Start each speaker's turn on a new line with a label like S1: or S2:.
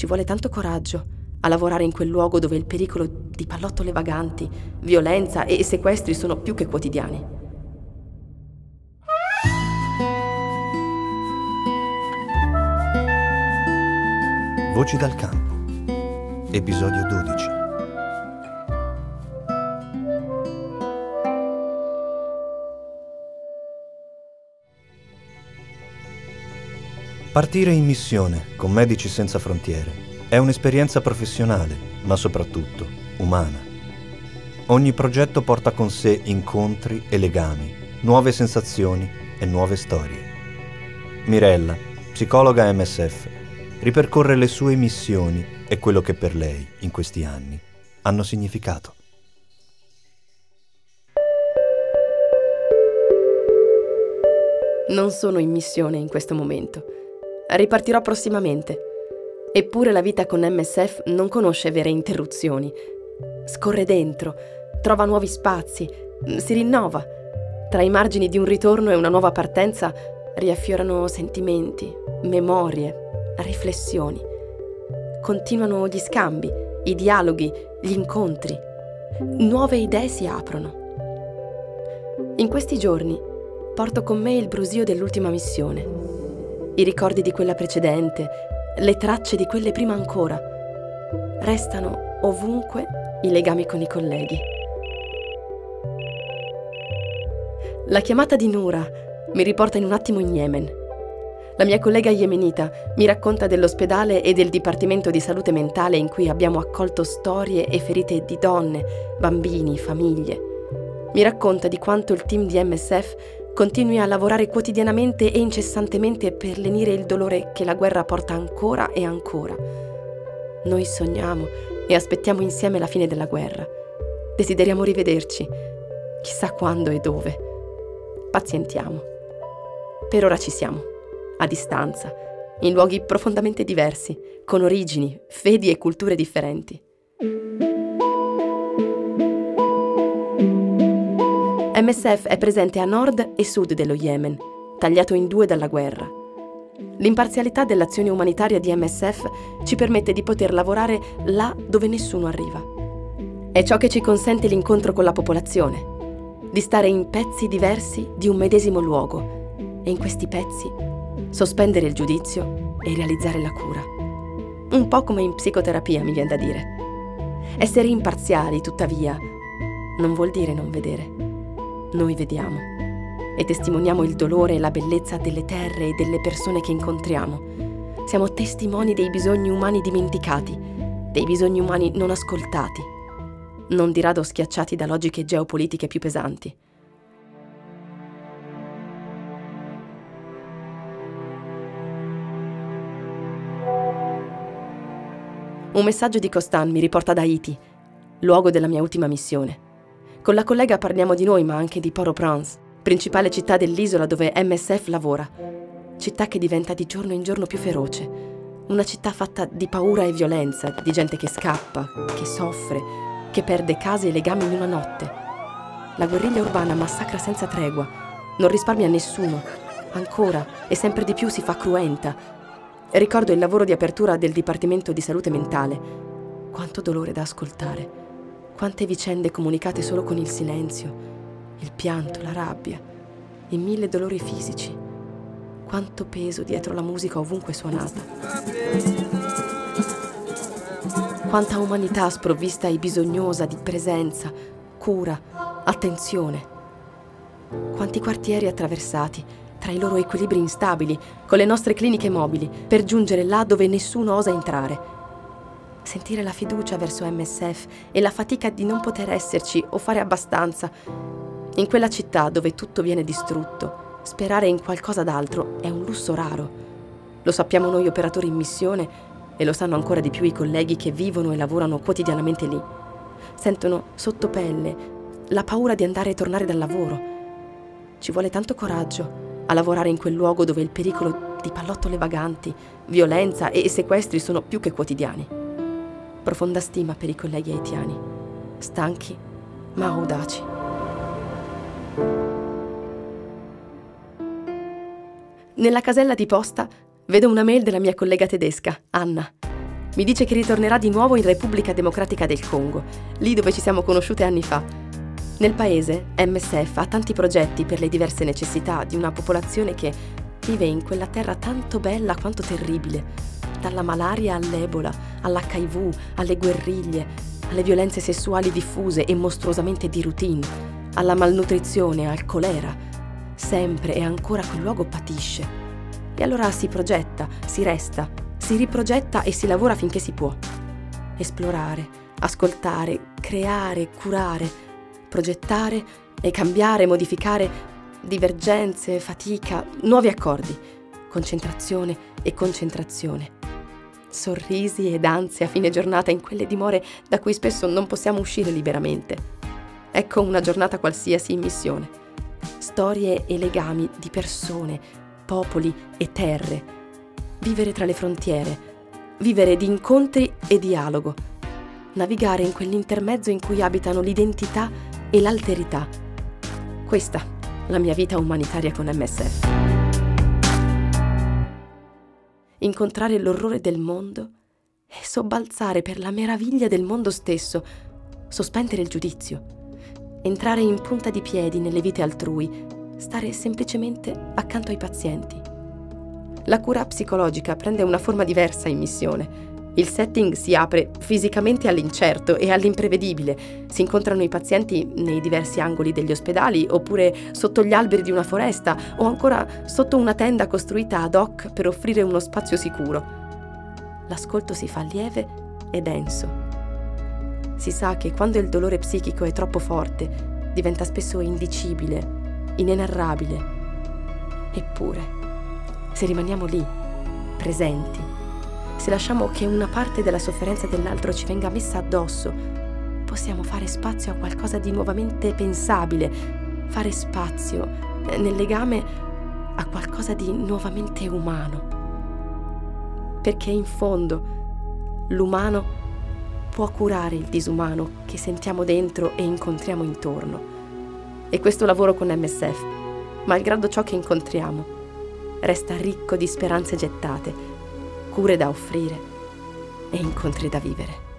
S1: Ci vuole tanto coraggio a lavorare in quel luogo dove il pericolo di pallottole vaganti, violenza e sequestri sono più che quotidiani.
S2: Voci dal campo, episodio 12. Partire in missione con Medici Senza Frontiere è un'esperienza professionale, ma soprattutto umana. Ogni progetto porta con sé incontri e legami, nuove sensazioni e nuove storie. Mirella, psicologa MSF, ripercorre le sue missioni e quello che per lei, in questi anni, hanno significato.
S1: Non sono in missione in questo momento. Ripartirò prossimamente. Eppure la vita con MSF non conosce vere interruzioni. Scorre dentro, trova nuovi spazi, si rinnova. Tra i margini di un ritorno e una nuova partenza riaffiorano sentimenti, memorie, riflessioni. Continuano gli scambi, i dialoghi, gli incontri. Nuove idee si aprono. In questi giorni porto con me il brusio dell'ultima missione i ricordi di quella precedente, le tracce di quelle prima ancora. Restano ovunque i legami con i colleghi. La chiamata di Nura mi riporta in un attimo in Yemen. La mia collega yemenita mi racconta dell'ospedale e del Dipartimento di Salute Mentale in cui abbiamo accolto storie e ferite di donne, bambini, famiglie. Mi racconta di quanto il team di MSF continui a lavorare quotidianamente e incessantemente per lenire il dolore che la guerra porta ancora e ancora. Noi sogniamo e aspettiamo insieme la fine della guerra. Desideriamo rivederci, chissà quando e dove. Pazientiamo. Per ora ci siamo, a distanza, in luoghi profondamente diversi, con origini, fedi e culture differenti. MSF è presente a nord e sud dello Yemen, tagliato in due dalla guerra. L'imparzialità dell'azione umanitaria di MSF ci permette di poter lavorare là dove nessuno arriva. È ciò che ci consente l'incontro con la popolazione, di stare in pezzi diversi di un medesimo luogo e in questi pezzi sospendere il giudizio e realizzare la cura. Un po' come in psicoterapia, mi viene da dire. Essere imparziali, tuttavia, non vuol dire non vedere noi vediamo e testimoniamo il dolore e la bellezza delle terre e delle persone che incontriamo. Siamo testimoni dei bisogni umani dimenticati, dei bisogni umani non ascoltati, non di rado schiacciati da logiche geopolitiche più pesanti. Un messaggio di Costan mi riporta da Haiti, luogo della mia ultima missione. Con la collega parliamo di noi, ma anche di Port-au-Prince, principale città dell'isola dove MSF lavora. Città che diventa di giorno in giorno più feroce. Una città fatta di paura e violenza, di gente che scappa, che soffre, che perde case e legami in una notte. La guerriglia urbana massacra senza tregua, non risparmia nessuno. Ancora e sempre di più si fa cruenta. Ricordo il lavoro di apertura del Dipartimento di Salute Mentale. Quanto dolore da ascoltare. Quante vicende comunicate solo con il silenzio, il pianto, la rabbia, i mille dolori fisici. Quanto peso dietro la musica ovunque suonata. Quanta umanità sprovvista e bisognosa di presenza, cura, attenzione. Quanti quartieri attraversati, tra i loro equilibri instabili, con le nostre cliniche mobili, per giungere là dove nessuno osa entrare sentire la fiducia verso MSF e la fatica di non poter esserci o fare abbastanza. In quella città dove tutto viene distrutto, sperare in qualcosa d'altro è un lusso raro. Lo sappiamo noi operatori in missione e lo sanno ancora di più i colleghi che vivono e lavorano quotidianamente lì. Sentono sotto pelle la paura di andare e tornare dal lavoro. Ci vuole tanto coraggio a lavorare in quel luogo dove il pericolo di pallottole vaganti, violenza e sequestri sono più che quotidiani profonda stima per i colleghi haitiani, stanchi ma audaci. Nella casella di posta vedo una mail della mia collega tedesca, Anna. Mi dice che ritornerà di nuovo in Repubblica Democratica del Congo, lì dove ci siamo conosciute anni fa. Nel paese, MSF ha tanti progetti per le diverse necessità di una popolazione che vive in quella terra tanto bella quanto terribile, dalla malaria all'ebola, all'HIV, alle guerriglie, alle violenze sessuali diffuse e mostruosamente di routine, alla malnutrizione, al colera. Sempre e ancora quel luogo patisce. E allora si progetta, si resta, si riprogetta e si lavora finché si può. Esplorare, ascoltare, creare, curare, progettare e cambiare, modificare divergenze, fatica, nuovi accordi, concentrazione e concentrazione. Sorrisi ed ansie a fine giornata in quelle dimore da cui spesso non possiamo uscire liberamente. Ecco una giornata qualsiasi in missione. Storie e legami di persone, popoli e terre. Vivere tra le frontiere, vivere di incontri e dialogo. Navigare in quell'intermezzo in cui abitano l'identità e l'alterità. Questa la mia vita umanitaria con MSF. Incontrare l'orrore del mondo e sobbalzare per la meraviglia del mondo stesso, sospendere il giudizio, entrare in punta di piedi nelle vite altrui, stare semplicemente accanto ai pazienti. La cura psicologica prende una forma diversa in missione il setting si apre fisicamente all'incerto e all'imprevedibile. Si incontrano i pazienti nei diversi angoli degli ospedali, oppure sotto gli alberi di una foresta, o ancora sotto una tenda costruita ad hoc per offrire uno spazio sicuro. L'ascolto si fa lieve e denso. Si sa che quando il dolore psichico è troppo forte, diventa spesso indicibile, inenarrabile. Eppure, se rimaniamo lì, presenti, se lasciamo che una parte della sofferenza dell'altro ci venga messa addosso, possiamo fare spazio a qualcosa di nuovamente pensabile, fare spazio eh, nel legame a qualcosa di nuovamente umano. Perché in fondo l'umano può curare il disumano che sentiamo dentro e incontriamo intorno. E questo lavoro con MSF, malgrado ciò che incontriamo, resta ricco di speranze gettate cure da offrire e incontri da vivere.